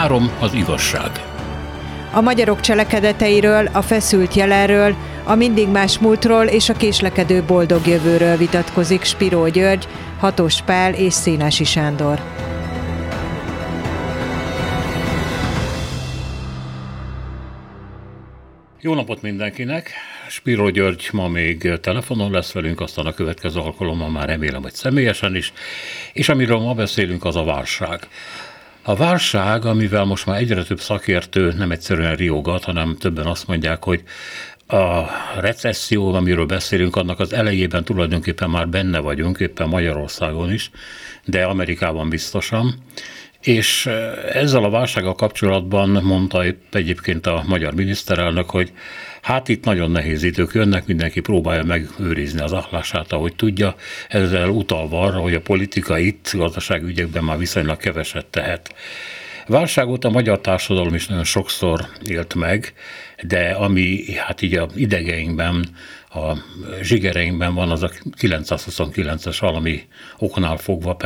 Három az igazság. A magyarok cselekedeteiről, a feszült jelenről, a mindig más múltról és a késlekedő boldog jövőről vitatkozik Spiró György, Hatos Pál és Szénási Sándor. Jó napot mindenkinek! Spiro György ma még telefonon lesz velünk, aztán a következő alkalommal már remélem, hogy személyesen is. És amiről ma beszélünk, az a válság. A válság, amivel most már egyre több szakértő nem egyszerűen riogat, hanem többen azt mondják, hogy a recesszió, amiről beszélünk, annak az elejében tulajdonképpen már benne vagyunk, éppen Magyarországon is, de Amerikában biztosan. És ezzel a válsággal kapcsolatban mondta egyébként a magyar miniszterelnök, hogy hát itt nagyon nehéz idők jönnek, mindenki próbálja megőrizni az állását, ahogy tudja, ezzel utalva arra, hogy a politika itt gazdaságügyekben már viszonylag keveset tehet. Válságot a magyar társadalom is nagyon sokszor élt meg, de ami hát így a idegeinkben, a zsigereinkben van, az a 929-es valami oknál fogva,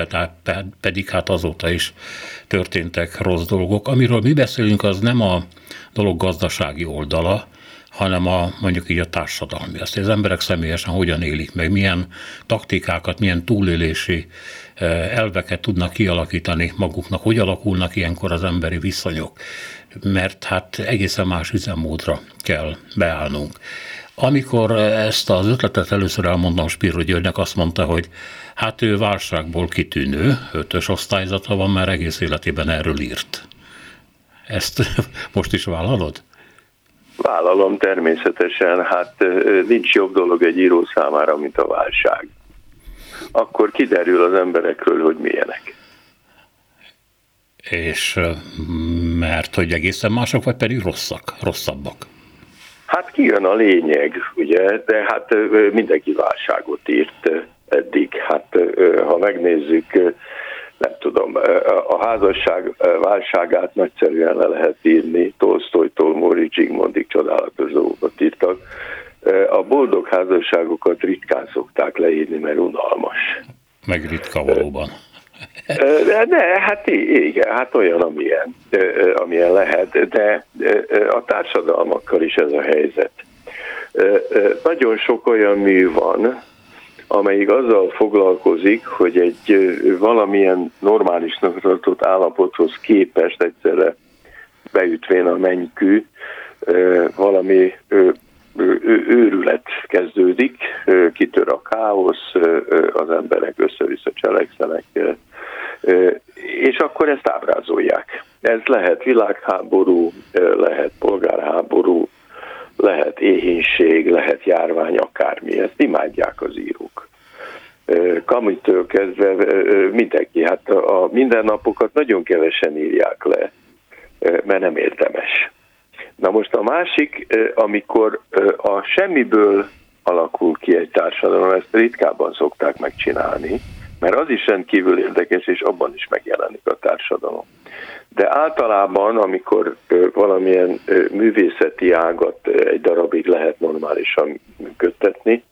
pedig hát azóta is történtek rossz dolgok. Amiről mi beszélünk, az nem a dolog gazdasági oldala, hanem a, mondjuk így a társadalmi. Azt az emberek személyesen hogyan élik meg, milyen taktikákat, milyen túlélési eh, elveket tudnak kialakítani maguknak, hogy alakulnak ilyenkor az emberi viszonyok, mert hát egészen más üzemmódra kell beállnunk. Amikor ezt az ötletet először elmondtam Spiro Györgynek, azt mondta, hogy hát ő válságból kitűnő, ötös osztályzata van, már egész életében erről írt. Ezt most is vállalod? Vállalom természetesen, hát nincs jobb dolog egy író számára, mint a válság. Akkor kiderül az emberekről, hogy milyenek. És mert hogy egészen mások, vagy pedig rosszak, rosszabbak? Hát kijön a lényeg, ugye, de hát mindenki válságot írt eddig. Hát ha megnézzük, nem tudom, a házasság válságát nagyszerűen le lehet írni, Tolstoytól Móri Zsigmondig csodálatos dolgokat írtak. A boldog házasságokat ritkán szokták leírni, mert unalmas. Meg ritka valóban. De, hát igen, hát olyan, amilyen, amilyen lehet, de a társadalmakkal is ez a helyzet. Nagyon sok olyan mű van, amelyik azzal foglalkozik, hogy egy valamilyen normálisnak tartott állapothoz képest egyszerre beütvén a mennykű, valami őrület kezdődik, kitör a káosz, az emberek össze-vissza cselekszenek, és akkor ezt ábrázolják. Ez lehet világháború, lehet polgárháború, lehet éhénység, lehet járvány, akármi. Ezt imádják az írók. Kamitől kezdve mindenki, hát a mindennapokat nagyon kevesen írják le, mert nem érdemes. Na most a másik, amikor a semmiből alakul ki egy társadalom, ezt ritkábban szokták megcsinálni, mert az is rendkívül érdekes, és abban is megjelenik a társadalom. De általában, amikor valamilyen művészeti ágat egy darabig lehet normálisan működtetni,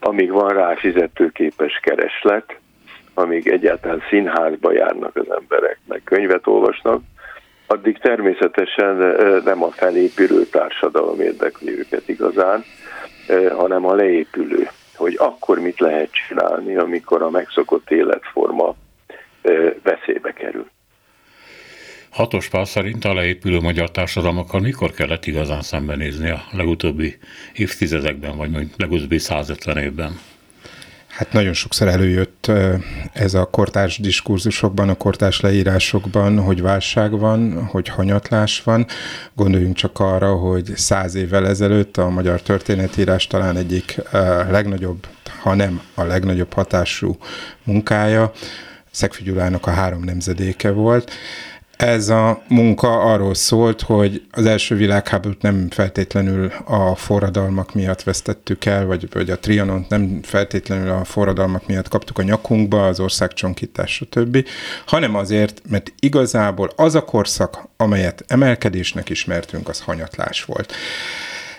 amíg van rá fizetőképes kereslet, amíg egyáltalán színházba járnak az emberek, meg könyvet olvasnak, addig természetesen nem a felépülő társadalom érdekli őket igazán, hanem a leépülő, hogy akkor mit lehet csinálni, amikor a megszokott életforma veszélybe kerül. Hatos pár szerint a leépülő magyar társadalmakkal mikor kellett igazán szembenézni a legutóbbi évtizedekben, vagy mondjuk legutóbbi 150 évben? Hát nagyon sokszor előjött ez a kortárs diskurzusokban, a kortárs leírásokban, hogy válság van, hogy hanyatlás van. Gondoljunk csak arra, hogy száz évvel ezelőtt a magyar történetírás talán egyik legnagyobb, ha nem a legnagyobb hatású munkája, Gyulának a három nemzedéke volt, ez a munka arról szólt, hogy az első világháborút nem feltétlenül a forradalmak miatt vesztettük el, vagy, vagy a trianont nem feltétlenül a forradalmak miatt kaptuk a nyakunkba, az országcsonkítás, stb., hanem azért, mert igazából az a korszak, amelyet emelkedésnek ismertünk, az hanyatlás volt.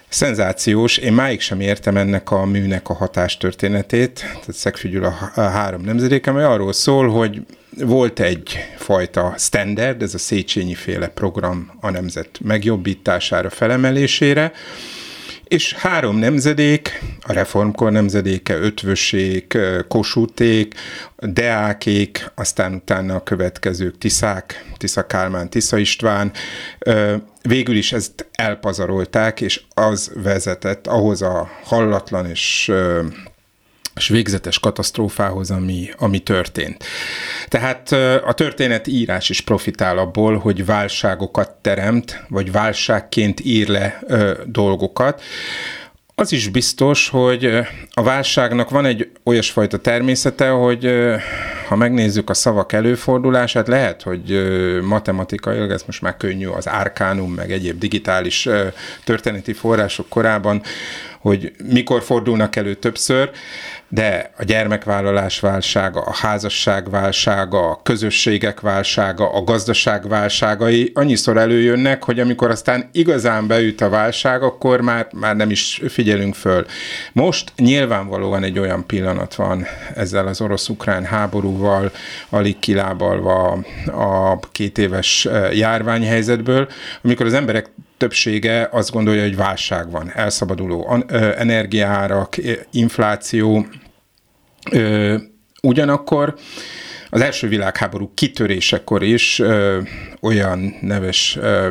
Szenzációs, én máig sem értem ennek a műnek a hatástörténetét, tehát Szegfügyül a, három nemzedéke, amely arról szól, hogy volt egyfajta standard, ez a Széchenyi féle program a nemzet megjobbítására, felemelésére, és három nemzedék, a reformkor nemzedéke, ötvössék, kosúték, deákék, aztán utána a következők Tiszák, Tisza Kálmán, Tisza István, végül is ezt elpazarolták, és az vezetett ahhoz a hallatlan és és végzetes katasztrófához, ami, ami történt. Tehát a történet írás is profitál abból, hogy válságokat teremt, vagy válságként ír le ö, dolgokat. Az is biztos, hogy a válságnak van egy olyasfajta természete, hogy ha megnézzük a szavak előfordulását, lehet, hogy matematikailag, ez most már könnyű, az árkánum, meg egyéb digitális történeti források korában, hogy mikor fordulnak elő többször, de a gyermekvállalás válsága, a házasság válsága, a közösségek válsága, a gazdaság válságai annyiszor előjönnek, hogy amikor aztán igazán beüt a válság, akkor már, már nem is figyelünk föl. Most nyilvánvalóan egy olyan pillanat van ezzel az orosz-ukrán háborúval, alig kilábalva a két éves eh, járványhelyzetből, amikor az emberek többsége azt gondolja, hogy válság van, elszabaduló energiárak, infláció. Ugyanakkor az első világháború kitörésekor is ö, olyan neves ö,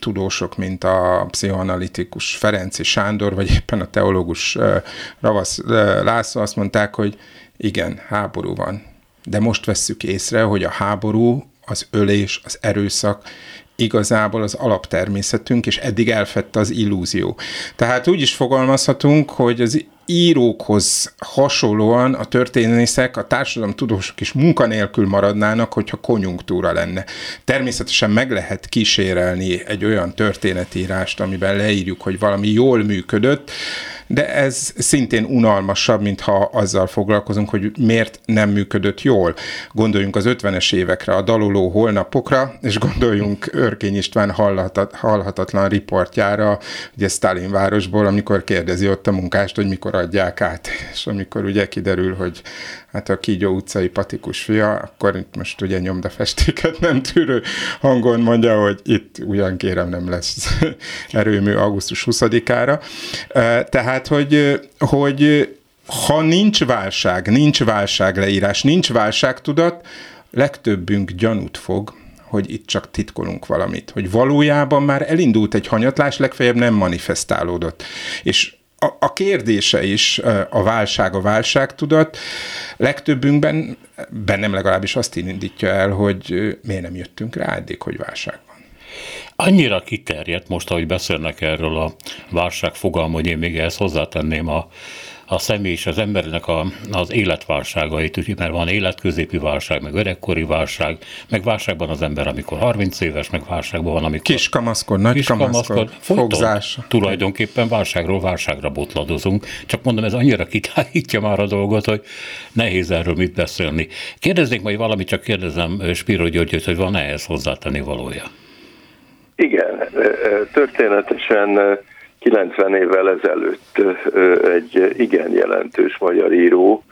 tudósok, mint a pszichoanalitikus Ferenci Sándor, vagy éppen a teológus ö, Ravasz ö, László azt mondták, hogy igen, háború van. De most vesszük észre, hogy a háború, az ölés, az erőszak igazából az alaptermészetünk, és eddig elfette az illúzió. Tehát úgy is fogalmazhatunk, hogy az írókhoz hasonlóan a történészek, a tudósok is munkanélkül maradnának, hogyha konjunktúra lenne. Természetesen meg lehet kísérelni egy olyan történetírást, amiben leírjuk, hogy valami jól működött, de ez szintén unalmasabb, mintha azzal foglalkozunk, hogy miért nem működött jól. Gondoljunk az 50-es évekre, a daloló holnapokra, és gondoljunk Örkény István hallhatatlan riportjára, ugye Stalin városból, amikor kérdezi ott a munkást, hogy mikor adják át, és amikor ugye kiderül, hogy hát a Kígyó utcai patikus fia, akkor itt most ugye nyomdafestéket nem tűrő hangon mondja, hogy itt ugyan kérem nem lesz erőmű augusztus 20-ára. Tehát, hogy, hogy ha nincs válság, nincs válság leírás, nincs válságtudat, legtöbbünk gyanút fog, hogy itt csak titkolunk valamit, hogy valójában már elindult egy hanyatlás, legfeljebb nem manifestálódott. És a, kérdése is a válság, a válságtudat legtöbbünkben, bennem legalábbis azt indítja el, hogy miért nem jöttünk rá eddig, hogy válság van. Annyira kiterjedt most, ahogy beszélnek erről a válság fogalma, hogy én még ehhez hozzátenném a a személy és az embernek a, az életválságait, úgyhogy mert van életközépi válság, meg öregkori válság, meg válságban az ember, amikor 30 éves, meg válságban van, amikor... Kis kamaszkor, nagy kis kamaszkor, fogzás. Tulajdonképpen válságról válságra botladozunk, csak mondom, ez annyira kitágítja már a dolgot, hogy nehéz erről mit beszélni. Kérdeznék majd valamit, csak kérdezem Spiro Györgyöt, hogy van ehhez hozzátenni valója? Igen, történetesen 90 évvel ezelőtt egy igen jelentős magyar író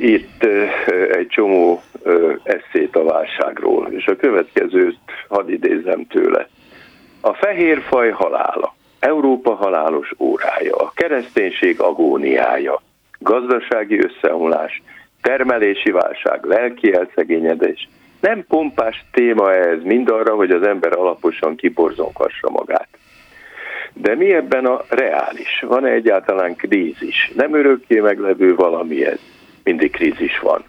írt egy csomó eszét a válságról, és a következőt hadd idézem tőle. A fehér faj halála, Európa halálos órája, a kereszténység agóniája, gazdasági összeomlás, termelési válság, lelki elszegényedés. Nem pompás téma ez mind arra, hogy az ember alaposan kiborzonkhassa magát. De mi ebben a reális? Van-e egyáltalán krízis? Nem örökké meglevő valami ez. Mindig krízis van.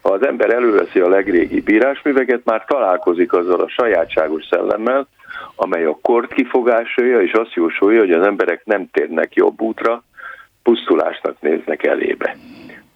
Ha az ember előveszi a legrégi bírásműveket, már találkozik azzal a sajátságos szellemmel, amely a kort kifogásolja, és azt jósolja, hogy az emberek nem térnek jobb útra, pusztulásnak néznek elébe.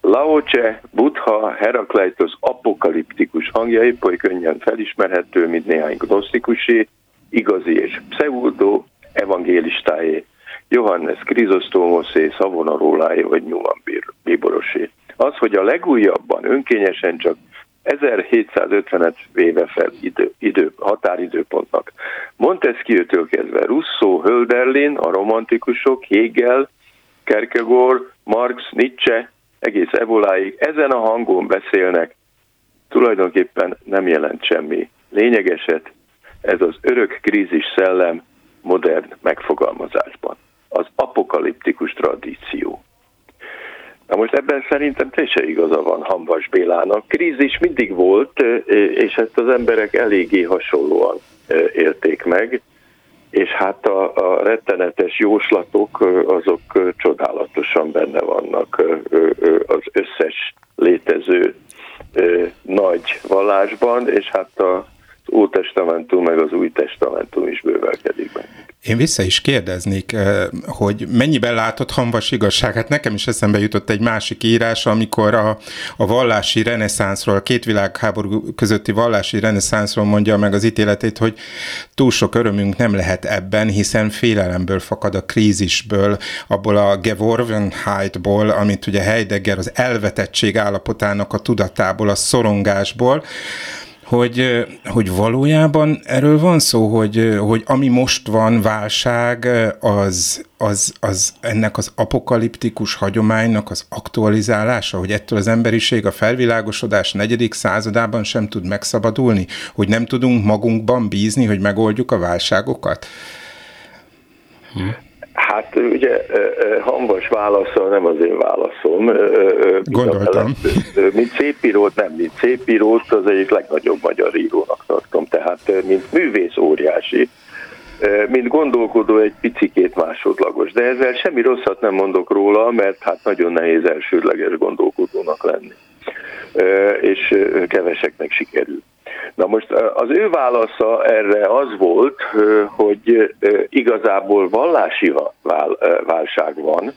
Laoce, Buddha, Herakleitos apokaliptikus hangja épp oly könnyen felismerhető, mint néhány gnosztikusé, igazi és pseudo, evangélistáé, Johannes Krizosztómoszé, Szavonaróláé vagy Newman Bíborosé. Az, hogy a legújabban önkényesen csak 1750-et véve fel idő, idő, határidőpontnak. Montesquieu-től kezdve Rousseau, Hölderlin, a romantikusok, Hegel, Kierkegaard, Marx, Nietzsche, egész Evoláig ezen a hangon beszélnek, tulajdonképpen nem jelent semmi lényegeset, ez az örök krízis szellem modern megfogalmazásban. Az apokaliptikus tradíció. Na most ebben szerintem teljesen igaza van Hambas Bélának. Krízis mindig volt, és ezt az emberek eléggé hasonlóan élték meg, és hát a, a rettenetes jóslatok azok csodálatosan benne vannak az összes létező nagy vallásban, és hát a Ótestamentum meg az Új Testamentum is bővelkedik benne. Én vissza is kérdeznék, eh, hogy mennyiben látott hamvas igazság? Hát nekem is eszembe jutott egy másik írás, amikor a, a vallási reneszánszról, a két világháború közötti vallási reneszánszról mondja meg az ítéletét, hogy túl sok örömünk nem lehet ebben, hiszen félelemből fakad a krízisből, abból a Geworvenheitból, amit ugye Heidegger az elvetettség állapotának a tudatából, a szorongásból, hogy, hogy valójában erről van szó, hogy, hogy ami most van válság, az, az, az ennek az apokaliptikus hagyománynak az aktualizálása, hogy ettől az emberiség a felvilágosodás negyedik századában sem tud megszabadulni, hogy nem tudunk magunkban bízni, hogy megoldjuk a válságokat? Hm. Hát ugye hangos válasza nem az én válaszom. Gondoltam. Mint szépírót, nem, mint szépírót az egyik legnagyobb magyar írónak tartom. Tehát mint művész óriási, mint gondolkodó egy picikét másodlagos. De ezzel semmi rosszat nem mondok róla, mert hát nagyon nehéz elsődleges gondolkodónak lenni. És keveseknek sikerül. Na most az ő válasza erre az volt, hogy igazából vallási válság van,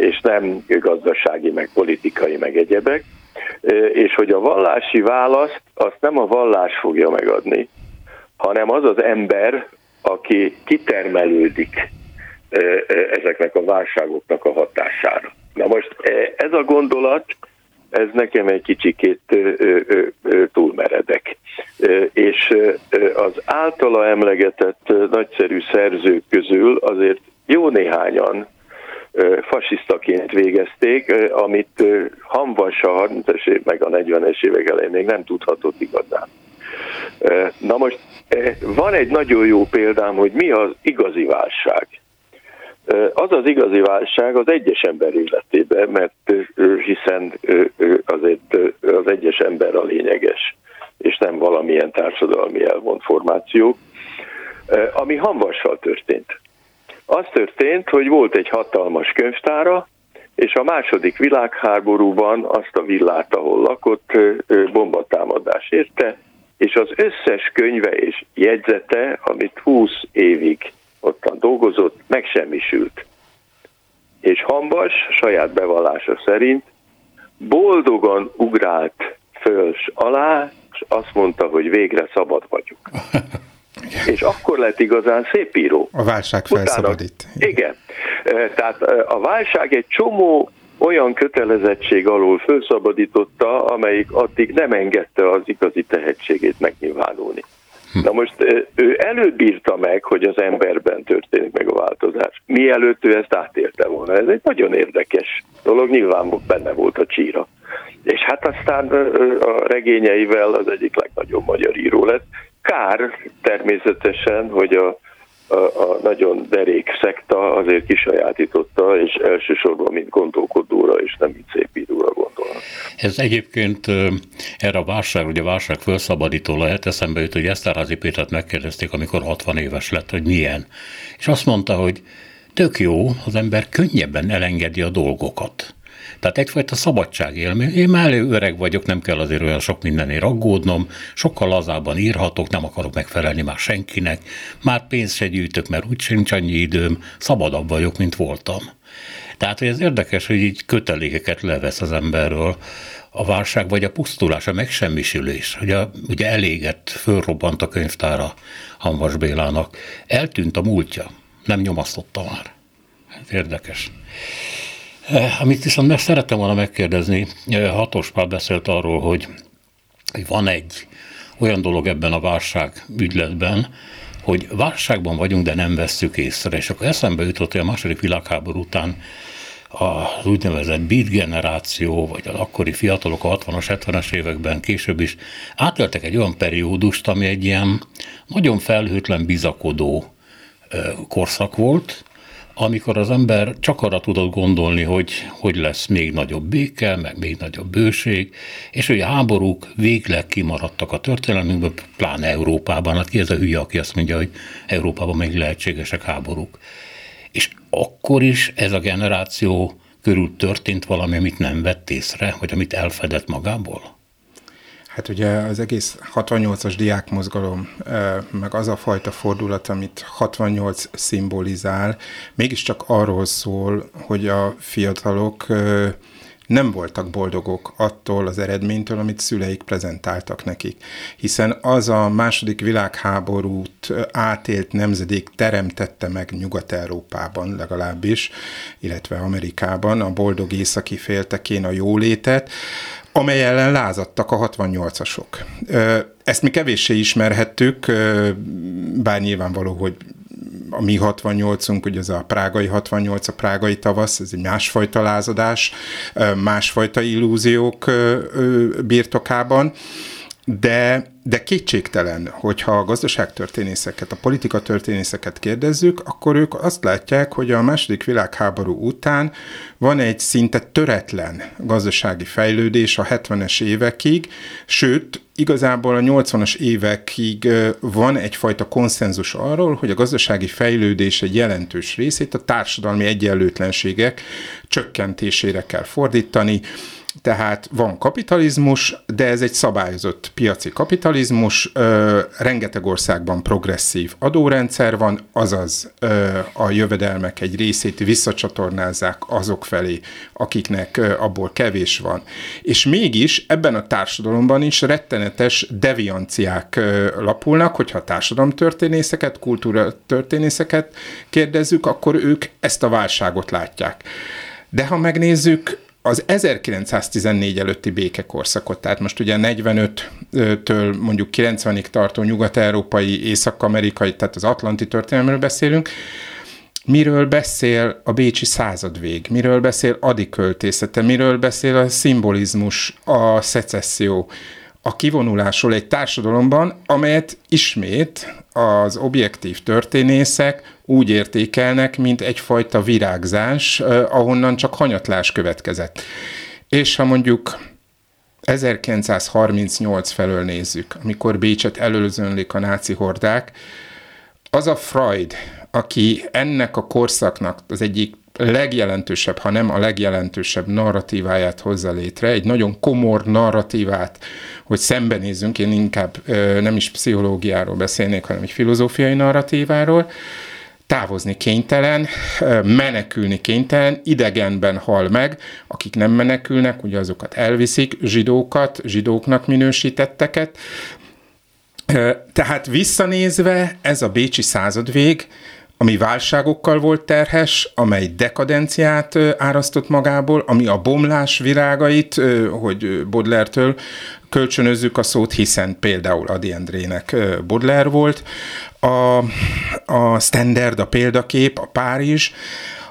és nem gazdasági, meg politikai, meg egyebek, és hogy a vallási választ azt nem a vallás fogja megadni, hanem az az ember, aki kitermelődik ezeknek a válságoknak a hatására. Na most ez a gondolat ez nekem egy kicsikét túlmeredek. És az általa emlegetett nagyszerű szerzők közül azért jó néhányan fasisztaként végezték, amit Hamvas a 30-es év meg a 40-es évek elején még nem tudhatott igazán. Na most van egy nagyon jó példám, hogy mi az igazi válság. Az az igazi válság az egyes ember életében, mert hiszen azért az egyes ember a lényeges, és nem valamilyen társadalmi elvont formáció, ami hamvassal történt. Az történt, hogy volt egy hatalmas könyvtára, és a második világháborúban azt a villát, ahol lakott, bombatámadás érte, és az összes könyve és jegyzete, amit 20 évig ottan dolgozott, megsemmisült. És Hambas saját bevallása szerint boldogan ugrált föl alá, és azt mondta, hogy végre szabad vagyok. és akkor lett igazán szép író. A válság felszabadít. Utána, igen. Tehát a válság egy csomó olyan kötelezettség alól felszabadította, amelyik addig nem engedte az igazi tehetségét megnyilvánulni. Na most ő előbírta meg, hogy az emberben történik meg a változás. Mielőtt ő ezt átélte volna. Ez egy nagyon érdekes dolog, nyilván benne volt a csíra. És hát aztán a regényeivel az egyik legnagyobb magyar író lett. Kár természetesen, hogy a a, a nagyon derék szekta azért kisajátította, és elsősorban mint gondolkodóra, és nem mint. Ez egyébként erre a válság, ugye a válság felszabadító lehet, eszembe jut, hogy Eszterházi Pétert megkérdezték, amikor 60 éves lett, hogy milyen. És azt mondta, hogy tök jó, az ember könnyebben elengedi a dolgokat. Tehát egyfajta szabadságélmény. Én már öreg vagyok, nem kell azért olyan sok mindenért aggódnom, sokkal lazában írhatok, nem akarok megfelelni már senkinek, már pénzt se gyűjtök, mert úgy sincs annyi időm, szabadabb vagyok, mint voltam. Tehát, hogy ez érdekes, hogy így kötelékeket levesz az emberről a válság, vagy a pusztulás, a megsemmisülés. Ugye, ugye elégett, fölrobbant a könyvtára Hanvas Bélának. Eltűnt a múltja, nem nyomasztotta már. Ez érdekes. Eh, amit viszont meg szerettem volna megkérdezni, eh, Hatos Pál beszélt arról, hogy van egy olyan dolog ebben a válság ügyletben, hogy válságban vagyunk, de nem vesszük észre. És akkor eszembe jutott, hogy a második világháború után az úgynevezett beat generáció, vagy az akkori fiatalok a 60-as, 70-es években később is átéltek egy olyan periódust, ami egy ilyen nagyon felhőtlen bizakodó korszak volt, amikor az ember csak arra tudott gondolni, hogy, hogy lesz még nagyobb béke, meg még nagyobb bőség, és hogy a háborúk végleg kimaradtak a történelmünkből, pláne Európában. Hát ki ez a hülye, aki azt mondja, hogy Európában még lehetségesek háborúk. És akkor is ez a generáció körül történt valami, amit nem vett észre, vagy amit elfedett magából? Hát ugye az egész 68-as diákmozgalom, meg az a fajta fordulat, amit 68 szimbolizál, mégiscsak arról szól, hogy a fiatalok nem voltak boldogok attól az eredménytől, amit szüleik prezentáltak nekik. Hiszen az a második világháborút átélt nemzedék teremtette meg Nyugat-Európában legalábbis, illetve Amerikában a boldog északi féltekén a jólétet, amely ellen lázadtak a 68-asok. Ezt mi kevéssé ismerhettük, bár nyilvánvaló, hogy a mi 68-unk, ugye az a prágai 68, a prágai tavasz, ez egy másfajta lázadás, másfajta illúziók birtokában, de, de kétségtelen, hogyha a gazdaságtörténészeket, a politikatörténészeket kérdezzük, akkor ők azt látják, hogy a második világháború után van egy szinte töretlen gazdasági fejlődés a 70-es évekig, sőt, igazából a 80-as évekig van egyfajta konszenzus arról, hogy a gazdasági fejlődés egy jelentős részét a társadalmi egyenlőtlenségek csökkentésére kell fordítani, tehát van kapitalizmus, de ez egy szabályozott piaci kapitalizmus, ö, rengeteg országban progresszív adórendszer van, azaz ö, a jövedelmek egy részét visszacsatornázzák azok felé, akiknek ö, abból kevés van. És mégis ebben a társadalomban is rettenetes devianciák ö, lapulnak, hogyha társadalomtörténészeket, kultúratörténészeket kérdezzük, akkor ők ezt a válságot látják. De ha megnézzük az 1914 előtti békekorszakot, tehát most ugye 45-től mondjuk 90-ig tartó nyugat-európai, észak-amerikai, tehát az atlanti történelmről beszélünk, miről beszél a bécsi századvég, miről beszél Adi költészete, miről beszél a szimbolizmus, a szecesszió, a kivonulásról egy társadalomban, amelyet ismét az objektív történészek úgy értékelnek, mint egyfajta virágzás, ahonnan csak hanyatlás következett. És ha mondjuk 1938 felől nézzük, amikor Bécset előzönlik a náci hordák, az a Freud, aki ennek a korszaknak az egyik legjelentősebb, ha nem a legjelentősebb narratíváját hozza létre, egy nagyon komor narratívát, hogy szembenézzünk, én inkább nem is pszichológiáról beszélnék, hanem egy filozófiai narratíváról, távozni kénytelen, menekülni kénytelen, idegenben hal meg, akik nem menekülnek, ugye azokat elviszik, zsidókat, zsidóknak minősítetteket. Tehát visszanézve ez a bécsi századvég, ami válságokkal volt terhes, amely dekadenciát árasztott magából, ami a bomlás virágait, hogy Bodlertől kölcsönözzük a szót, hiszen például Adi Endrének Bodler volt, a, a standard, a példakép, a Párizs,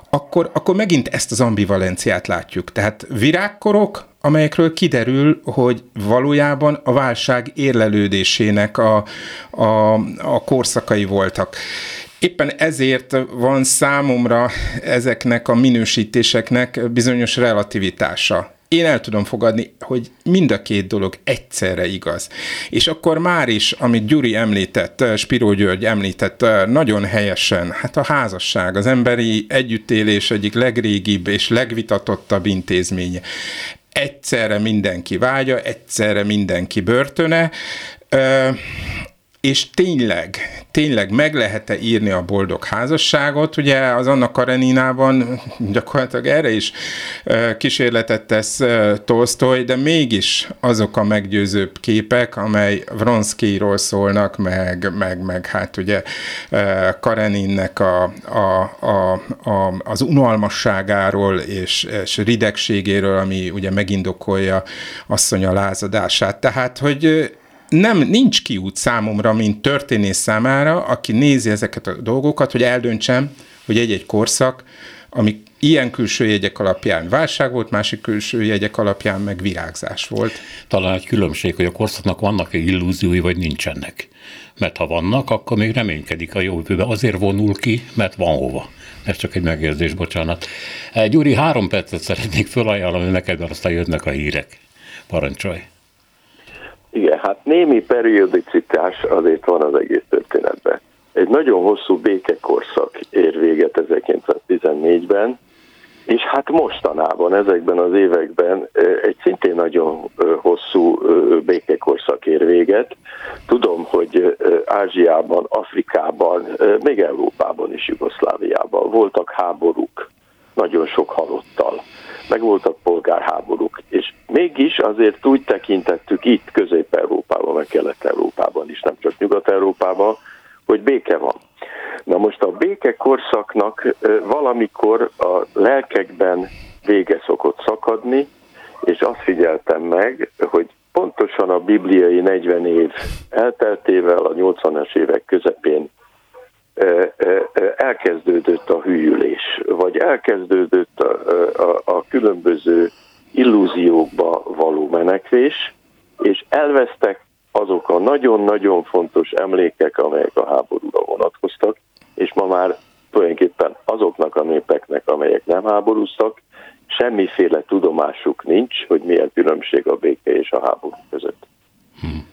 akkor, akkor megint ezt az ambivalenciát látjuk. Tehát virágkorok, amelyekről kiderül, hogy valójában a válság érlelődésének a, a, a korszakai voltak. Éppen ezért van számomra ezeknek a minősítéseknek bizonyos relativitása én el tudom fogadni, hogy mind a két dolog egyszerre igaz. És akkor már is, amit Gyuri említett, Spiró György említett nagyon helyesen, hát a házasság, az emberi együttélés egyik legrégibb és legvitatottabb intézménye. Egyszerre mindenki vágya, egyszerre mindenki börtöne, és tényleg, tényleg meg lehet-e írni a boldog házasságot? Ugye az Anna Kareninában gyakorlatilag erre is kísérletet tesz Tolstoy, de mégis azok a meggyőzőbb képek, amely Vronskyról szólnak, meg, meg, meg hát ugye Kareninnek a, a, a, a, az unalmasságáról és, és ridegségéről, ami ugye megindokolja asszonya lázadását. Tehát, hogy nem, nincs kiút számomra, mint történész számára, aki nézi ezeket a dolgokat, hogy eldöntsem, hogy egy-egy korszak, ami ilyen külső jegyek alapján válság volt, másik külső jegyek alapján meg virágzás volt. Talán egy különbség, hogy a korszaknak vannak-e illúziói, vagy nincsenek. Mert ha vannak, akkor még reménykedik a jövőbe. Azért vonul ki, mert van hova. Ez csak egy megérzés, bocsánat. Gyuri, három percet szeretnék felajánlani neked, mert aztán jönnek a hírek. Parancsolj! Igen, hát némi periodicitás azért van az egész történetben. Egy nagyon hosszú békekorszak ér véget 1914-ben, és hát mostanában, ezekben az években egy szintén nagyon hosszú békekorszak ér véget. Tudom, hogy Ázsiában, Afrikában, még Európában is, Jugoszláviában voltak háborúk, nagyon sok halottal, meg voltak polgárháborúk, és mégis azért úgy tekintettük itt Közép-Európában, meg Kelet-Európában is, nem csak Nyugat-Európában, hogy béke van. Na most a béke korszaknak valamikor a lelkekben vége szokott szakadni, és azt figyeltem meg, hogy pontosan a bibliai 40 év elteltével, a 80-as évek közepén elkezdődött a hűlés, vagy elkezdődött a, a, a különböző illúziókba való menekvés, és elvesztek azok a nagyon-nagyon fontos emlékek, amelyek a háborúra vonatkoztak, és ma már tulajdonképpen azoknak a népeknek, amelyek nem háborúztak, semmiféle tudomásuk nincs, hogy milyen különbség a béke és a háború között. Hmm.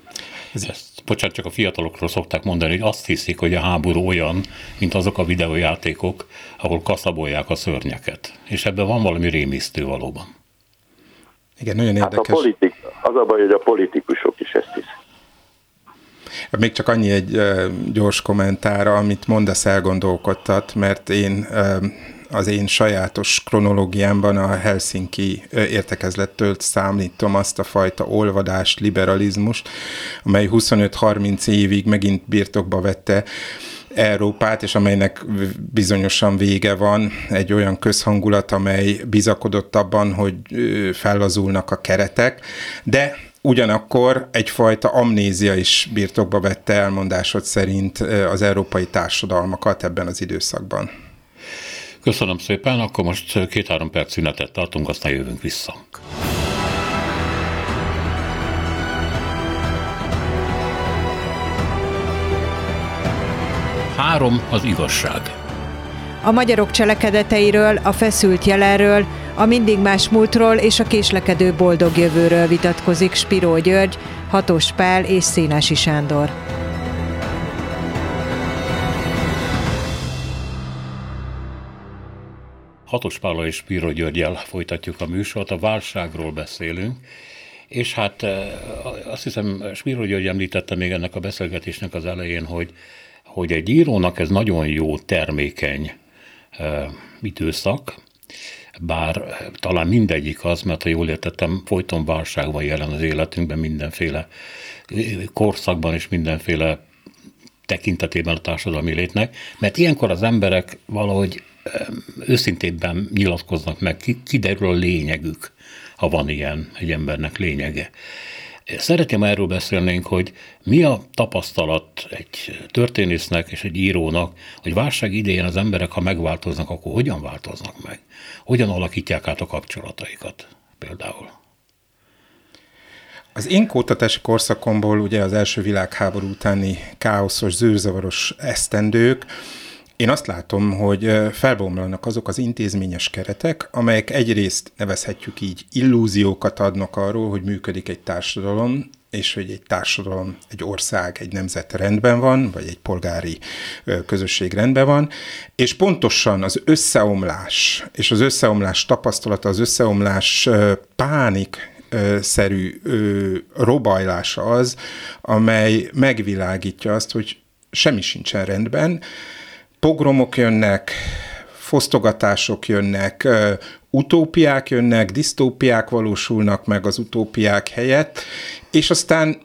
Ezt, bocsánat, csak a fiatalokról szokták mondani, hogy azt hiszik, hogy a háború olyan, mint azok a videójátékok, ahol kaszabolják a szörnyeket. És ebben van valami rémisztő valóban. Igen, nagyon érdekes. Hát a politik, az a baj, hogy a politikusok is ezt hiszik. Még csak annyi egy gyors kommentára, amit mondasz elgondolkodtat, mert én az én sajátos kronológiámban a Helsinki értekezlettől számítom azt a fajta olvadást, liberalizmust, amely 25-30 évig megint birtokba vette Európát, és amelynek bizonyosan vége van, egy olyan közhangulat, amely bizakodott abban, hogy fellazulnak a keretek, de Ugyanakkor egyfajta amnézia is birtokba vette elmondásod szerint az európai társadalmakat ebben az időszakban. Köszönöm szépen, akkor most két-három perc szünetet tartunk, aztán jövünk vissza. Három az igazság. A magyarok cselekedeteiről, a feszült jelenről, a mindig más múltról és a késlekedő boldog jövőről vitatkozik Spiró György, Hatos Pál és Szénási Sándor. Hatos Pála és Spiro Györgyel folytatjuk a műsort, a válságról beszélünk, és hát eh, azt hiszem, Spiro György említette még ennek a beszélgetésnek az elején, hogy, hogy egy írónak ez nagyon jó, termékeny uh, időszak, bár talán mindegyik az, mert ha jól értettem, folyton válság van jelen az életünkben mindenféle korszakban és mindenféle tekintetében a társadalmi létnek, mert ilyenkor az emberek valahogy őszintébben nyilatkoznak meg, kiderül a lényegük, ha van ilyen egy embernek lényege. Szeretném erről beszélnénk, hogy mi a tapasztalat egy történésznek és egy írónak, hogy válság idején az emberek, ha megváltoznak, akkor hogyan változnak meg? Hogyan alakítják át a kapcsolataikat például? Az én korszakomból ugye az első világháború utáni káoszos, zűrzavaros esztendők, én azt látom, hogy felbomlanak azok az intézményes keretek, amelyek egyrészt nevezhetjük így illúziókat adnak arról, hogy működik egy társadalom, és hogy egy társadalom, egy ország, egy nemzet rendben van, vagy egy polgári közösség rendben van, és pontosan az összeomlás, és az összeomlás tapasztalata, az összeomlás pánik szerű robajlása az, amely megvilágítja azt, hogy semmi sincsen rendben, pogromok jönnek, fosztogatások jönnek, utópiák jönnek, disztópiák valósulnak meg az utópiák helyett, és aztán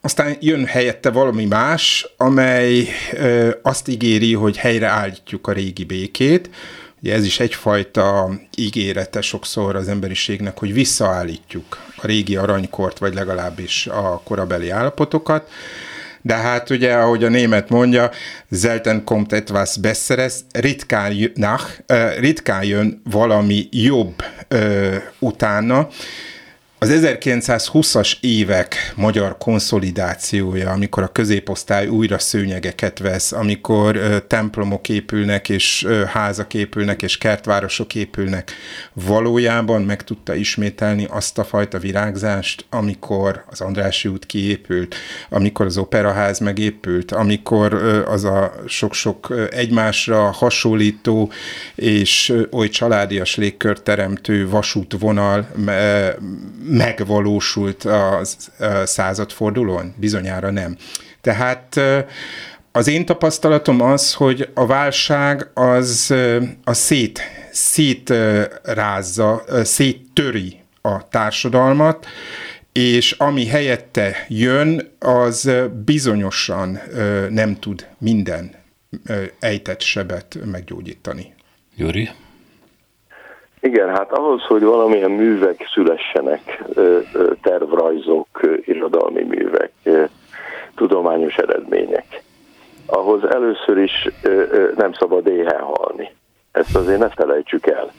aztán jön helyette valami más, amely ö, azt ígéri, hogy helyreállítjuk a régi békét. Ugye ez is egyfajta ígérete sokszor az emberiségnek, hogy visszaállítjuk a régi aranykort, vagy legalábbis a korabeli állapotokat. De hát ugye, ahogy a német mondja, selten kommt etwas besseres, ritkán, nach, ritkán jön valami jobb utána, az 1920-as évek magyar konszolidációja, amikor a középosztály újra szőnyegeket vesz, amikor ö, templomok épülnek, és ö, házak épülnek, és kertvárosok épülnek, valójában meg tudta ismételni azt a fajta virágzást, amikor az Andrássy út kiépült, amikor az operaház megépült, amikor ö, az a sok-sok egymásra hasonlító és oly családias légkört teremtő vasútvonal megvalósult a századfordulón? Bizonyára nem. Tehát az én tapasztalatom az, hogy a válság az a szét, szétrázza, széttöri a társadalmat, és ami helyette jön, az bizonyosan nem tud minden ejtett sebet meggyógyítani. Gyuri? Igen, hát ahhoz, hogy valamilyen művek szülessenek, tervrajzok, irodalmi művek, tudományos eredmények, ahhoz először is nem szabad éhen halni. Ezt azért ne felejtsük el.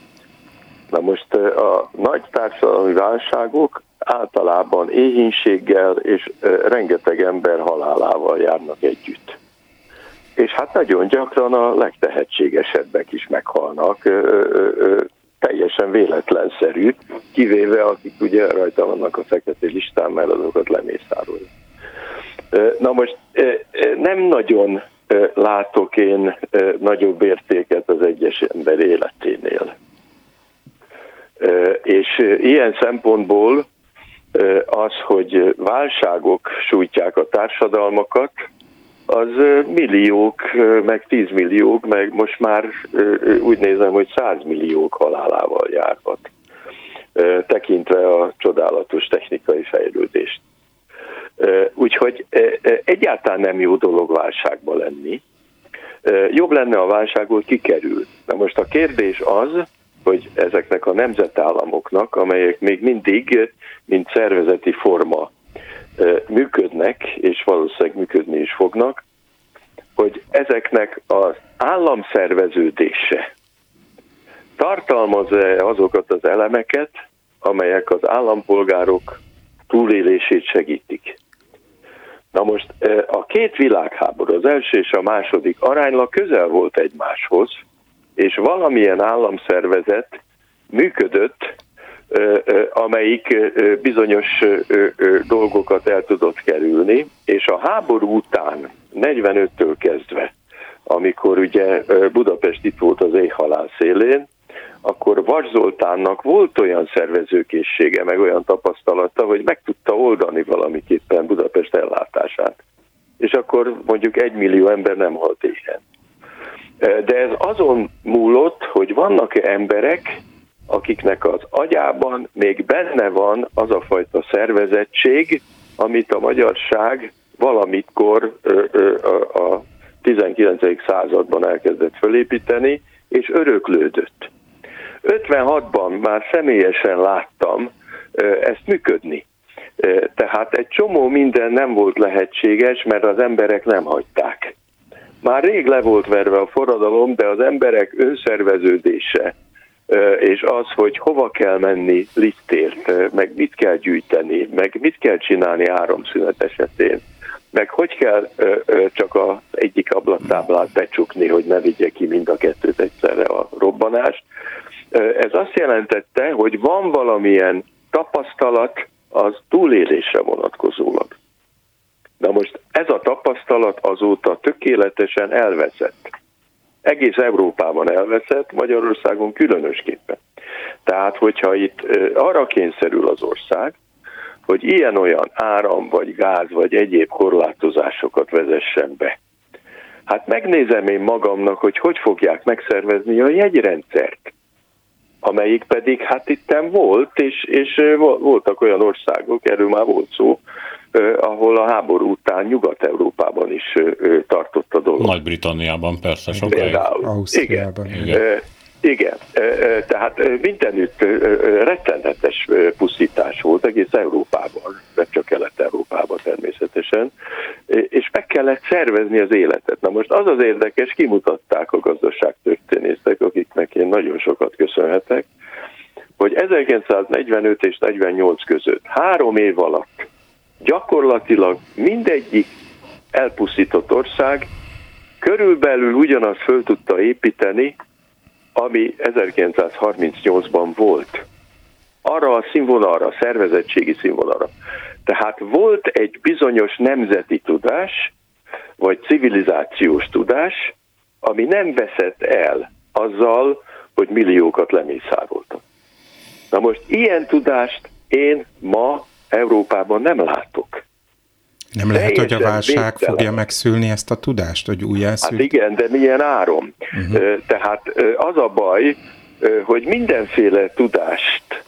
Na most a nagy társadalmi válságok általában éhínséggel és rengeteg ember halálával járnak együtt. És hát nagyon gyakran a legtehetségesebbek is meghalnak teljesen véletlenszerű, kivéve akik ugye rajta vannak a fekete listán, mert azokat lemészárolja. Na most nem nagyon látok én nagyobb értéket az egyes ember életénél. És ilyen szempontból az, hogy válságok sújtják a társadalmakat, az milliók, meg tízmilliók, meg most már úgy nézem, hogy százmilliók halálával járhat, tekintve a csodálatos technikai fejlődést. Úgyhogy egyáltalán nem jó dolog válságba lenni. Jobb lenne a válságból kikerül. Na most a kérdés az, hogy ezeknek a nemzetállamoknak, amelyek még mindig, mint szervezeti forma működnek, és valószínűleg működni is fognak, hogy ezeknek az államszerveződése tartalmaz-e azokat az elemeket, amelyek az állampolgárok túlélését segítik. Na most a két világháború, az első és a második aránylag közel volt egymáshoz, és valamilyen államszervezet működött amelyik bizonyos dolgokat el tudott kerülni, és a háború után, 45-től kezdve, amikor ugye Budapest itt volt az éjhalál szélén, akkor Vas Zoltánnak volt olyan szervezőkészsége, meg olyan tapasztalata, hogy meg tudta oldani valamiképpen Budapest ellátását. És akkor mondjuk egy millió ember nem halt éhen. De ez azon múlott, hogy vannak-e emberek, akiknek az agyában még benne van az a fajta szervezettség, amit a magyarság valamitkor a 19. században elkezdett fölépíteni, és öröklődött. 56-ban már személyesen láttam ezt működni. Tehát egy csomó minden nem volt lehetséges, mert az emberek nem hagyták. Már rég le volt verve a forradalom, de az emberek önszerveződése, és az, hogy hova kell menni liftért, meg mit kell gyűjteni, meg mit kell csinálni áramszünet esetén, meg hogy kell csak az egyik ablaktáblát becsukni, hogy ne vigye ki mind a kettőt egyszerre a robbanás. Ez azt jelentette, hogy van valamilyen tapasztalat az túlélésre vonatkozólag. Na most ez a tapasztalat azóta tökéletesen elveszett egész Európában elveszett, Magyarországon különösképpen. Tehát, hogyha itt arra kényszerül az ország, hogy ilyen-olyan áram, vagy gáz, vagy egyéb korlátozásokat vezessen be. Hát megnézem én magamnak, hogy hogy fogják megszervezni a jegyrendszert, amelyik pedig hát itten volt, és, és voltak olyan országok, erről már volt szó, ahol a háború után Nyugat-Európában is tartott a dolog. Nagy-Britanniában persze sokáig. Például. Ausztriában. Igen. Igen. Igen, tehát mindenütt rettenetes pusztítás volt egész Európában, nem csak Kelet-Európában természetesen, és meg kellett szervezni az életet. Na most az az érdekes, kimutatták a gazdaságtörténészek, akiknek én nagyon sokat köszönhetek, hogy 1945 és 48 között három év alatt gyakorlatilag mindegyik elpusztított ország körülbelül ugyanazt föl tudta építeni, ami 1938-ban volt. Arra a színvonalra, a szervezettségi színvonalra. Tehát volt egy bizonyos nemzeti tudás, vagy civilizációs tudás, ami nem veszett el azzal, hogy milliókat lemészároltak. Na most ilyen tudást én ma Európában nem látok. Nem lehet, hogy a válság végtelen. fogja megszülni ezt a tudást, hogy újjászült? Hát igen, de milyen áron? Uh-huh. Tehát az a baj, hogy mindenféle tudást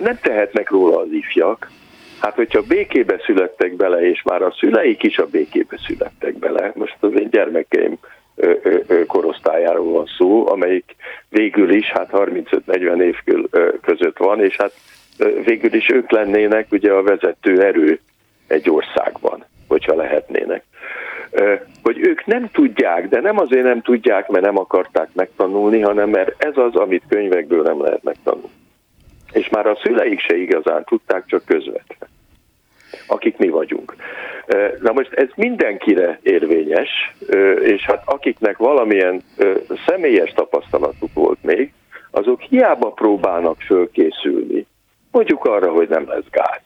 nem tehetnek róla az ifjak, Hát, hogyha békébe születtek bele, és már a szüleik is a békébe születtek bele, most az én gyermekeim korosztályáról van szó, amelyik végül is hát 35-40 év között van, és hát végül is ők lennének ugye a vezető erő egy országban, hogyha lehetnének. Hogy ők nem tudják, de nem azért nem tudják, mert nem akarták megtanulni, hanem mert ez az, amit könyvekből nem lehet megtanulni. És már a szüleik se igazán tudták, csak közvetve akik mi vagyunk. Na most ez mindenkire érvényes, és hát akiknek valamilyen személyes tapasztalatuk volt még, azok hiába próbálnak fölkészülni, mondjuk arra, hogy nem lesz gáz.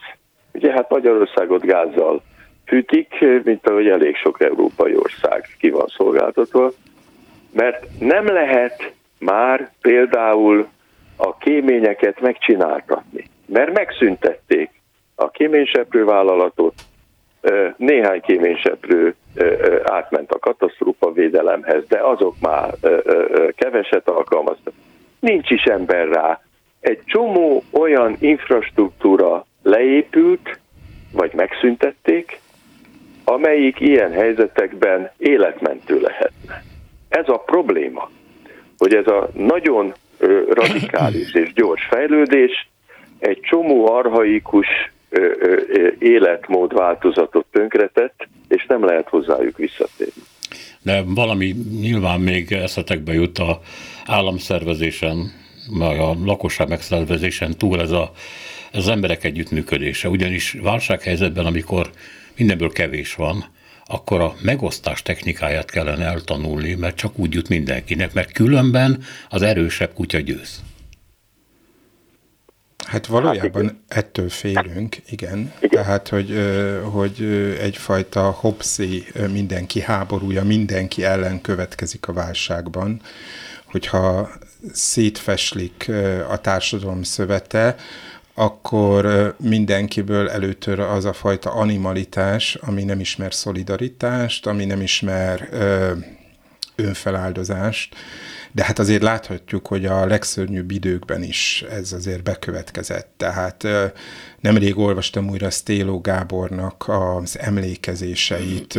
Ugye hát Magyarországot gázzal fűtik, mint ahogy elég sok európai ország ki van szolgáltatva, mert nem lehet már például a kéményeket megcsináltatni, mert megszüntették a kéményseprő vállalatot, néhány kéményseprő átment a katasztrófa védelemhez, de azok már keveset alkalmaztak. Nincs is ember rá. Egy csomó olyan infrastruktúra leépült, vagy megszüntették, amelyik ilyen helyzetekben életmentő lehetne. Ez a probléma, hogy ez a nagyon radikális és gyors fejlődés egy csomó arhaikus életmód változatot tönkretett, és nem lehet hozzájuk visszatérni. De valami nyilván még eszetekbe jut a államszervezésen, a lakosság megszervezésen túl ez, a, ez az emberek együttműködése. Ugyanis válsághelyzetben, amikor mindenből kevés van, akkor a megosztás technikáját kellene eltanulni, mert csak úgy jut mindenkinek, mert különben az erősebb kutya győz. Hát valójában hát ettől félünk, igen. igen. Tehát, hogy, hogy egyfajta hopszi mindenki háborúja mindenki ellen következik a válságban, hogyha szétfeslik a társadalom szövete, akkor mindenkiből előtör az a fajta animalitás, ami nem ismer szolidaritást, ami nem ismer önfeláldozást, de hát azért láthatjuk, hogy a legszörnyűbb időkben is ez azért bekövetkezett. Tehát nemrég olvastam újra Stéló Gábornak az emlékezéseit.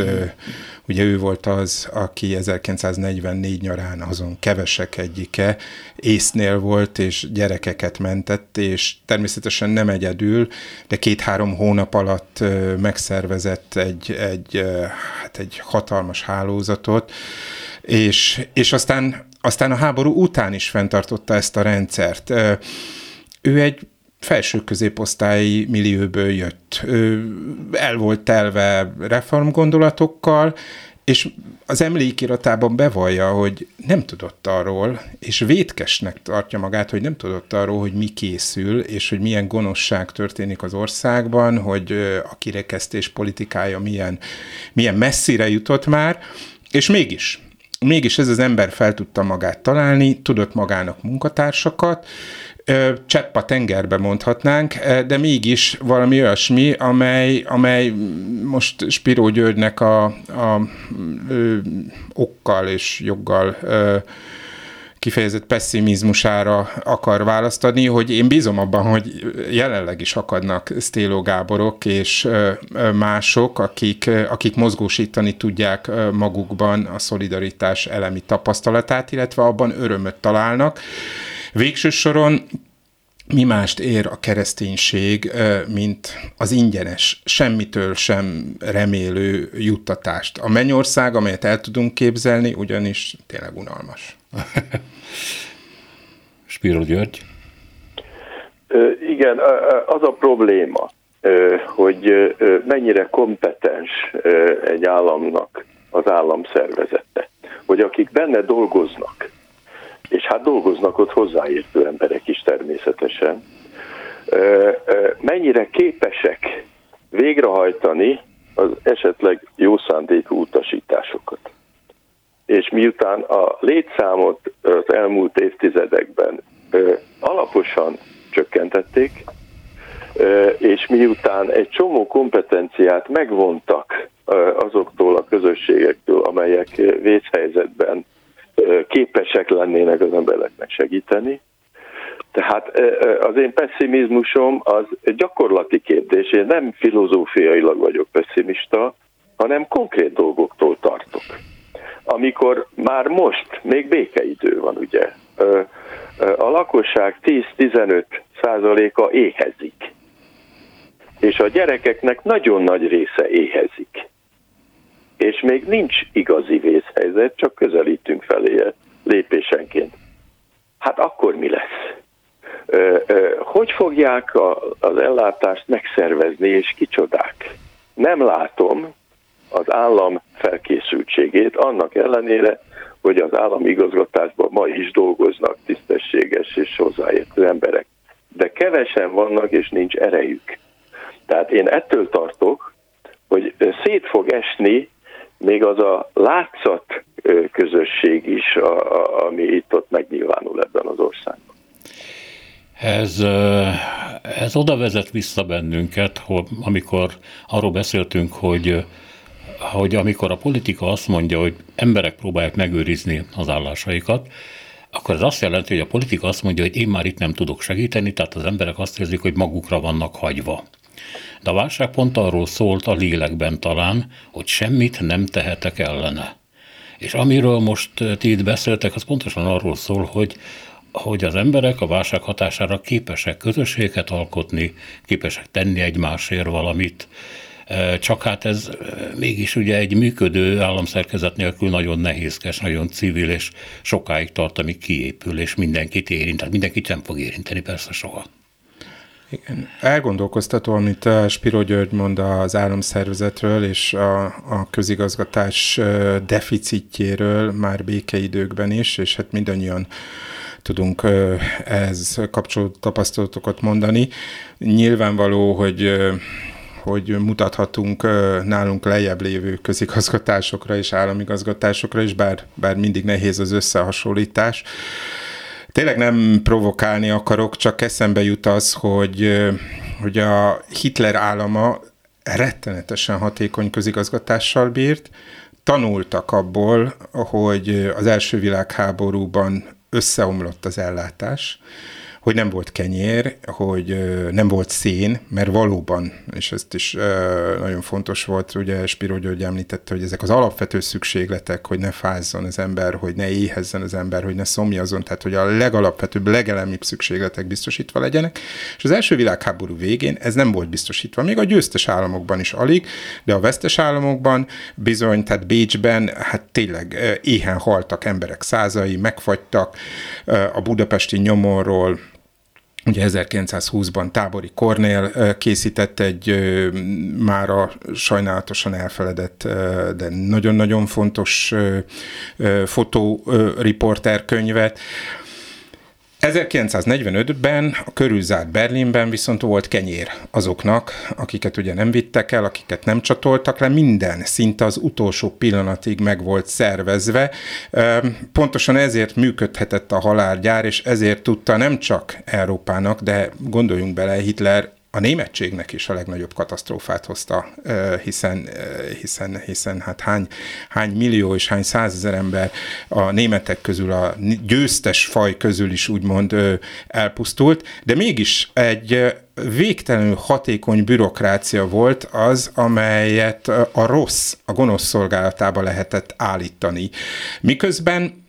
Ugye ő volt az, aki 1944 nyarán azon kevesek egyike, észnél volt, és gyerekeket mentett, és természetesen nem egyedül, de két-három hónap alatt megszervezett egy, egy, hát egy hatalmas hálózatot, és, és aztán aztán a háború után is fenntartotta ezt a rendszert. Ő egy felső középosztályi millióből jött. El volt telve reformgondolatokkal, és az emlékiratában bevallja, hogy nem tudott arról, és vétkesnek tartja magát, hogy nem tudott arról, hogy mi készül, és hogy milyen gonoszság történik az országban, hogy a kirekesztés politikája milyen, milyen messzire jutott már, és mégis mégis ez az ember fel tudta magát találni, tudott magának munkatársakat, csepp a tengerbe mondhatnánk, de mégis valami olyasmi, amely, amely most Spiró Györgynek a, a ö, okkal és joggal ö, kifejezett pessimizmusára akar választani, hogy én bízom abban, hogy jelenleg is akadnak Sztéló Gáborok és mások, akik, akik mozgósítani tudják magukban a szolidaritás elemi tapasztalatát, illetve abban örömöt találnak. Végső soron mi mást ér a kereszténység, mint az ingyenes, semmitől sem remélő juttatást. A mennyország, amelyet el tudunk képzelni, ugyanis tényleg unalmas. Spiro György? Igen, az a probléma, hogy mennyire kompetens egy államnak az államszervezete, hogy akik benne dolgoznak, és hát dolgoznak ott hozzáértő emberek is természetesen, mennyire képesek végrehajtani az esetleg jó szándékú utasításokat. És miután a létszámot az elmúlt évtizedekben alaposan csökkentették, és miután egy csomó kompetenciát megvontak azoktól a közösségektől, amelyek vészhelyzetben képesek lennének az embereknek segíteni. Tehát az én pessimizmusom az gyakorlati kérdés. Én nem filozófiailag vagyok pessimista, hanem konkrét dolgoktól tartok. Amikor már most, még békeidő van ugye, a lakosság 10-15 százaléka éhezik. És a gyerekeknek nagyon nagy része éhezik és még nincs igazi vészhelyzet, csak közelítünk felé lépésenként. Hát akkor mi lesz? Hogy fogják az ellátást megszervezni, és kicsodák? Nem látom az állam felkészültségét, annak ellenére, hogy az állami igazgatásban ma is dolgoznak tisztességes és hozzáértő emberek. De kevesen vannak, és nincs erejük. Tehát én ettől tartok, hogy szét fog esni még az a látszat közösség is, a, a, ami itt-ott megnyilvánul ebben az országban. Ez, ez oda vezet vissza bennünket, hogy amikor arról beszéltünk, hogy hogy amikor a politika azt mondja, hogy emberek próbálják megőrizni az állásaikat, akkor ez azt jelenti, hogy a politika azt mondja, hogy én már itt nem tudok segíteni, tehát az emberek azt érzik, hogy magukra vannak hagyva. De a válság pont arról szólt a lélekben talán, hogy semmit nem tehetek ellene. És amiről most ti itt beszéltek, az pontosan arról szól, hogy, hogy az emberek a válság hatására képesek közösséget alkotni, képesek tenni egymásért valamit, csak hát ez mégis ugye egy működő államszerkezet nélkül nagyon nehézkes, nagyon civil, és sokáig tart, amíg kiépül, és mindenkit érint. Tehát mindenkit nem fog érinteni persze soha. Igen. Elgondolkoztató, amit eh, Spiro György mond az államszervezetről és a, a közigazgatás eh, deficitjéről már békeidőkben is, és hát mindannyian tudunk eh, ez kapcsolódó tapasztalatokat mondani. Nyilvánvaló, hogy hogy mutathatunk nálunk lejjebb lévő közigazgatásokra és államigazgatásokra is, bár, bár mindig nehéz az összehasonlítás. Tényleg nem provokálni akarok, csak eszembe jut az, hogy, hogy a Hitler állama rettenetesen hatékony közigazgatással bírt, tanultak abból, hogy az első világháborúban összeomlott az ellátás, hogy nem volt kenyér, hogy nem volt szén, mert valóban, és ezt is nagyon fontos volt, ugye Spiro György említette, hogy ezek az alapvető szükségletek, hogy ne fázzon az ember, hogy ne éhezzen az ember, hogy ne szomjazon, tehát hogy a legalapvetőbb, legelemibb szükségletek biztosítva legyenek. És az első világháború végén ez nem volt biztosítva, még a győztes államokban is alig, de a vesztes államokban bizony, tehát Bécsben, hát tényleg éhen haltak emberek százai, megfagytak, a budapesti nyomorról Ugye 1920-ban Tábori Kornél készített egy már a sajnálatosan elfeledett, de nagyon-nagyon fontos fotóriporter könyvet, 1945-ben a körülzárt Berlinben viszont volt kenyér azoknak, akiket ugye nem vittek el, akiket nem csatoltak le, minden szinte az utolsó pillanatig meg volt szervezve. Pontosan ezért működhetett a halálgyár, és ezért tudta nem csak Európának, de gondoljunk bele, Hitler a németségnek is a legnagyobb katasztrófát hozta, hiszen, hiszen, hiszen hát hány, hány millió és hány százezer ember a németek közül, a győztes faj közül is úgymond elpusztult, de mégis egy végtelenül hatékony bürokrácia volt az, amelyet a rossz, a gonosz szolgálatába lehetett állítani. Miközben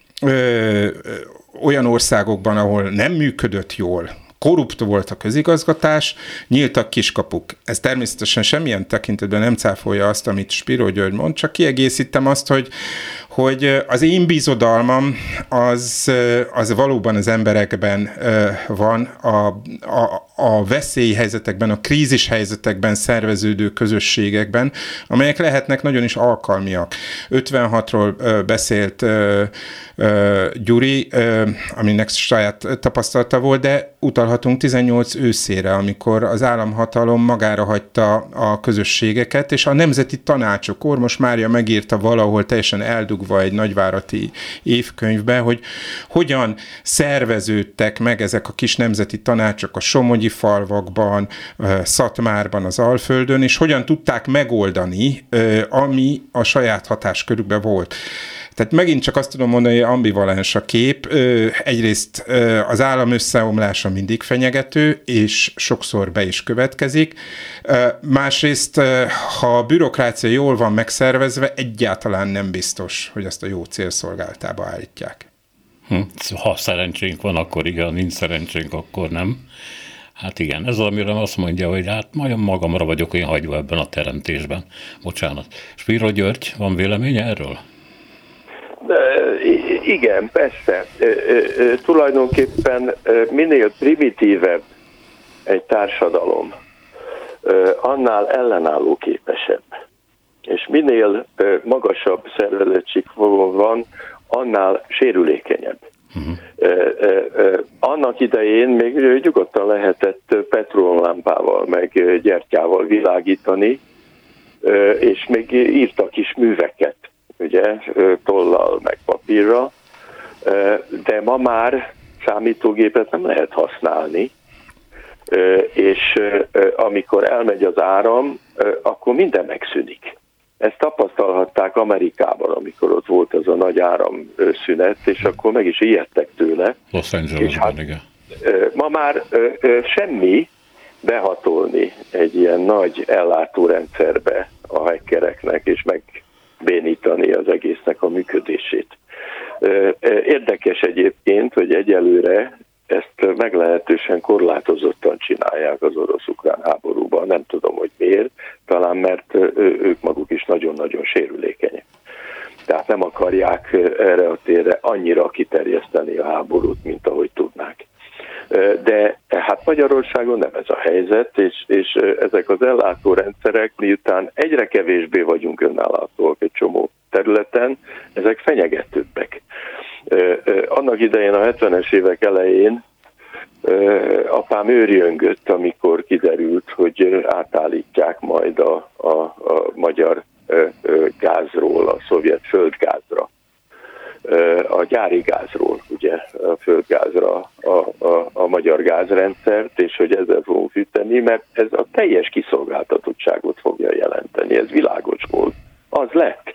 olyan országokban, ahol nem működött jól korrupt volt a közigazgatás, nyíltak kiskapuk. Ez természetesen semmilyen tekintetben nem cáfolja azt, amit Spiro György mond, csak kiegészítem azt, hogy, hogy az én bizodalmam az, az valóban az emberekben van, a, a, a veszélyhelyzetekben, a krízis helyzetekben szerveződő közösségekben, amelyek lehetnek nagyon is alkalmiak. 56-ról beszélt Gyuri, aminek saját tapasztalata volt, de utalhatunk 18 őszére, amikor az államhatalom magára hagyta a közösségeket, és a nemzeti tanácsok, Ormos Mária megírta valahol teljesen eldugva egy nagyvárati évkönyvbe, hogy hogyan szerveződtek meg ezek a kis nemzeti tanácsok a Somogyi falvakban, Szatmárban, az Alföldön, és hogyan tudták megoldani, ami a saját hatáskörükben volt. Tehát megint csak azt tudom mondani, hogy ambivalens a kép. Egyrészt az állam összeomlása mindig fenyegető, és sokszor be is következik. Másrészt, ha a bürokrácia jól van megszervezve, egyáltalán nem biztos, hogy azt a jó célszolgáltába állítják. Hm. Ha szerencsénk van, akkor igen, nincs szerencsénk, akkor nem. Hát igen, ez az, amire azt mondja, hogy hát majd magamra vagyok én hagyva ebben a teremtésben. Bocsánat. Spiro György, van véleménye erről? Igen, persze. Tulajdonképpen minél primitívebb egy társadalom, annál ellenálló képesebb. És minél magasabb szervezettségfogon van, annál sérülékenyebb. Uh-huh. Annak idején még nyugodtan lehetett petrónlámpával, meg gyertyával világítani, és még írtak is műveket ugye, tollal, meg papírra, de ma már számítógépet nem lehet használni, és amikor elmegy az áram, akkor minden megszűnik. Ezt tapasztalhatták Amerikában, amikor ott volt az a nagy áramszünet, és akkor meg is ijedtek tőle. Los Angelesben, hát, igen. Ma már semmi behatolni egy ilyen nagy ellátórendszerbe a hackereknek, és meg bénítani az egésznek a működését. Érdekes egyébként, hogy egyelőre ezt meglehetősen korlátozottan csinálják az orosz-ukrán háborúban. Nem tudom, hogy miért, talán mert ők maguk is nagyon-nagyon sérülékenyek. Tehát nem akarják erre a térre annyira kiterjeszteni a háborút, mint ahogy tudnák. De hát Magyarországon nem ez a helyzet, és, és ezek az ellátórendszerek, miután egyre kevésbé vagyunk önállátóak egy csomó területen, ezek fenyegetőbbek. Annak idején a 70-es évek elején apám őrjöngött, amikor kiderült, hogy átállítják majd a, a, a magyar gázról a szovjet földgázra a gyári gázról, ugye a földgázra a, a, a magyar gázrendszert, és hogy ezzel fogunk fűteni, mert ez a teljes kiszolgáltatottságot fogja jelenteni, ez világos volt. Az lett.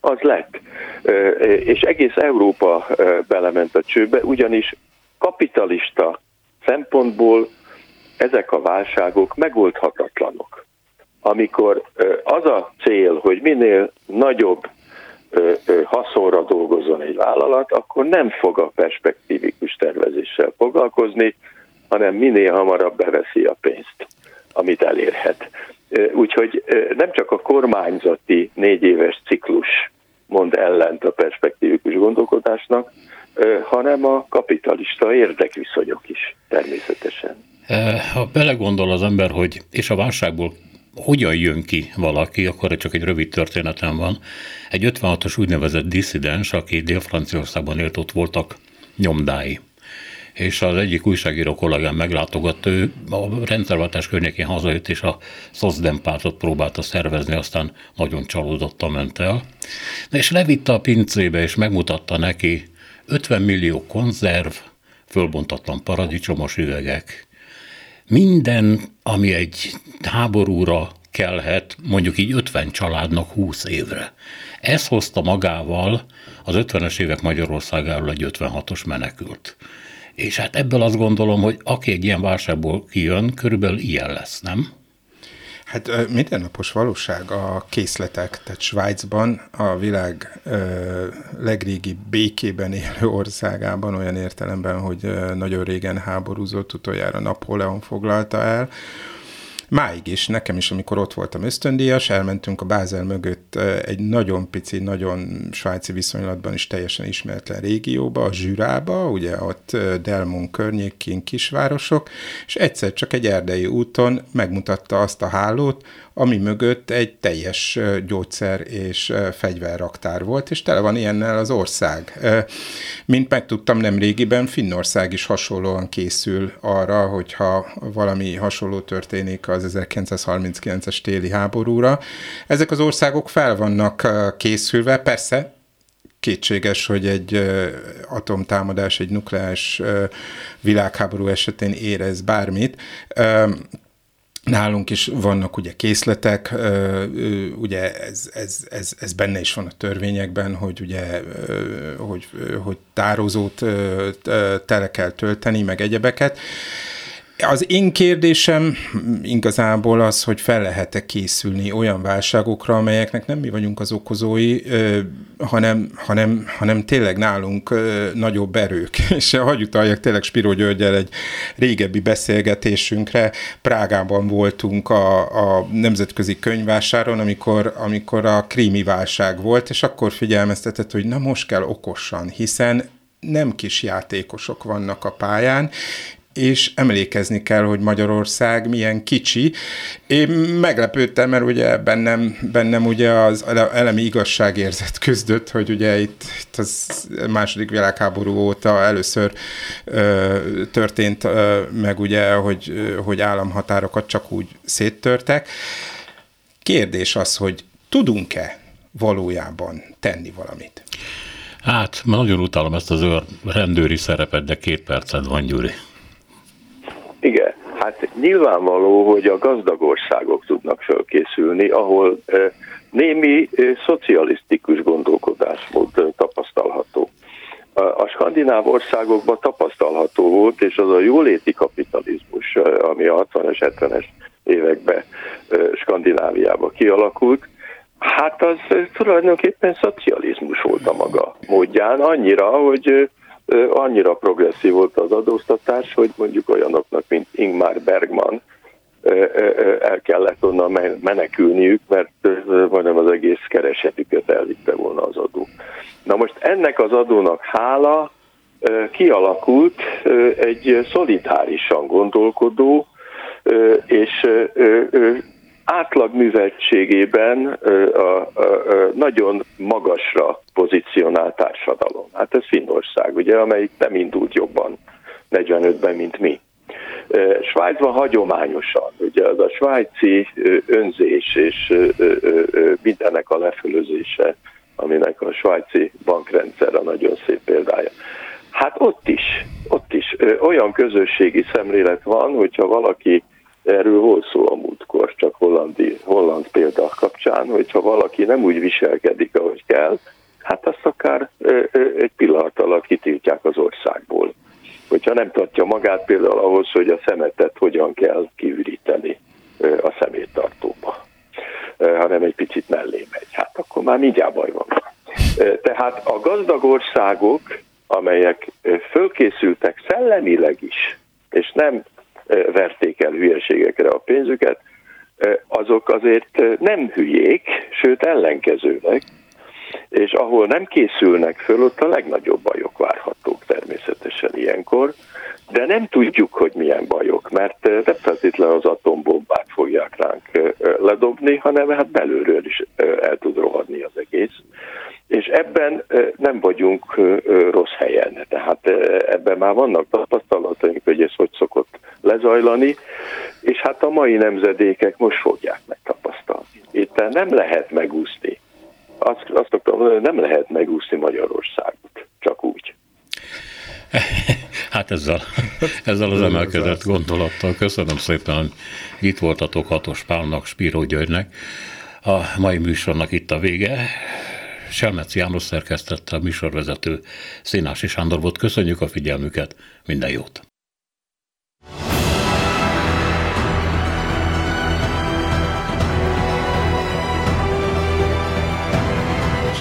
Az lett. És egész Európa belement a csőbe, ugyanis kapitalista szempontból ezek a válságok megoldhatatlanok. Amikor az a cél, hogy minél nagyobb haszonra dolgozzon egy vállalat, akkor nem fog a perspektívikus tervezéssel foglalkozni, hanem minél hamarabb beveszi a pénzt, amit elérhet. Úgyhogy nem csak a kormányzati négy éves ciklus mond ellent a perspektívikus gondolkodásnak, hanem a kapitalista érdekviszonyok is természetesen. Ha belegondol az ember, hogy és a válságból hogyan jön ki valaki, akkor csak egy rövid történetem van. Egy 56-os úgynevezett disszidens, aki Dél-Franciaországban élt, ott voltak nyomdái és az egyik újságíró kollégám meglátogatta, ő a rendszerváltás környékén hazajött, és a Szocdem pártot próbálta szervezni, aztán nagyon csalódottan ment el. De és levitte a pincébe, és megmutatta neki 50 millió konzerv, fölbontatlan paradicsomos üvegek, minden, ami egy háborúra kellhet, mondjuk így 50 családnak 20 évre. Ez hozta magával az 50-es évek Magyarországáról egy 56-os menekült. És hát ebből azt gondolom, hogy aki egy ilyen válságból kijön, körülbelül ilyen lesz, nem? Hát mindennapos valóság a készletek, tehát Svájcban a világ legrégi békében élő országában, olyan értelemben, hogy nagyon régen háborúzott, utoljára Napóleon foglalta el, Máig is, nekem is, amikor ott voltam ösztöndíjas, elmentünk a Bázel mögött egy nagyon pici, nagyon svájci viszonylatban is teljesen ismeretlen régióba, a Zsürába, ugye ott Delmon környékén kisvárosok, és egyszer csak egy erdei úton megmutatta azt a hálót, ami mögött egy teljes gyógyszer és fegyverraktár volt, és tele van ilyennel az ország. Mint megtudtam nem régiben, Finnország is hasonlóan készül arra, hogyha valami hasonló történik az 1939-es téli háborúra. Ezek az országok fel vannak készülve, persze kétséges, hogy egy atomtámadás, egy nukleáris világháború esetén érez bármit. Nálunk is vannak ugye készletek, ugye ez, ez, ez, ez benne is van a törvényekben, hogy ugye, hogy, hogy tározót tele kell tölteni, meg egyebeket. Az én kérdésem igazából az, hogy fel lehet-e készülni olyan válságokra, amelyeknek nem mi vagyunk az okozói, hanem, hanem, hanem tényleg nálunk nagyobb erők. És hagyj utaljak tényleg Spiro Györgyel egy régebbi beszélgetésünkre. Prágában voltunk a, a nemzetközi könyvásáron, amikor, amikor a krími válság volt, és akkor figyelmeztetett, hogy na most kell okosan, hiszen nem kis játékosok vannak a pályán, és emlékezni kell, hogy Magyarország milyen kicsi. Én meglepődtem, mert ugye bennem, bennem ugye az elemi igazságérzet küzdött, hogy ugye itt, itt az második világháború óta először ö, történt ö, meg ugye, hogy, hogy államhatárokat csak úgy széttörtek. Kérdés az, hogy tudunk-e valójában tenni valamit? Hát, nagyon utálom ezt az rendőri szerepet, de két percet van, Gyuri. Igen, hát nyilvánvaló, hogy a gazdag országok tudnak fölkészülni, ahol némi szocialisztikus gondolkodásmód tapasztalható. A skandináv országokban tapasztalható volt, és az a jóléti kapitalizmus, ami a 60-es, 70-es években Skandináviában kialakult, hát az tulajdonképpen szocializmus volt a maga módján, annyira, hogy annyira progresszív volt az adóztatás, hogy mondjuk olyanoknak, mint Ingmar Bergman, el kellett onnan menekülniük, mert majdnem az egész keresetüket elvitte volna az adó. Na most ennek az adónak hála kialakult egy szolidárisan gondolkodó és átlag műveltségében a, a, a nagyon magasra pozícionált társadalom. Hát ez Finnország, ugye, amelyik nem indult jobban 45-ben, mint mi. Svájcban hagyományosan, ugye az a svájci önzés és mindennek a lefölözése, aminek a svájci bankrendszer a nagyon szép példája. Hát ott is, ott is olyan közösségi szemlélet van, hogyha valaki Erről volt szó a múltkor, csak hollandi, holland példa kapcsán, hogyha valaki nem úgy viselkedik, ahogy kell, hát azt akár egy pillanat alatt kitiltják az országból. Hogyha nem tartja magát például ahhoz, hogy a szemetet hogyan kell kiüríteni a szeméttartóba, hanem egy picit mellé megy. Hát akkor már mindjárt baj van. Tehát a gazdag országok, amelyek fölkészültek szellemileg is, és nem verték el hülyeségekre a pénzüket, azok azért nem hülyék, sőt ellenkezőleg, és ahol nem készülnek föl, ott a legnagyobb bajok várhatók természetesen ilyenkor, de nem tudjuk, hogy milyen bajok, mert nem feltétlenül az atombombát fogják ránk ledobni, hanem hát belülről is el tud rohadni az egész. És ebben nem vagyunk rossz helyen, tehát ebben már vannak tapasztalataink, hogy ez hogy szokott lezajlani, és hát a mai nemzedékek most fogják megtapasztalni. Itt nem lehet megúszni. Azt, azt szoktam mondani, hogy nem lehet megúszni Magyarországot, csak úgy. Hát ezzel, ezzel az emelkedett gondolattal köszönöm szépen, hogy itt voltatok Hatos Pálnak, Spíró Györgynek. A mai műsornak itt a vége. Selmeci János szerkesztette a műsorvezető Szénási Sándor volt. Köszönjük a figyelmüket, minden jót!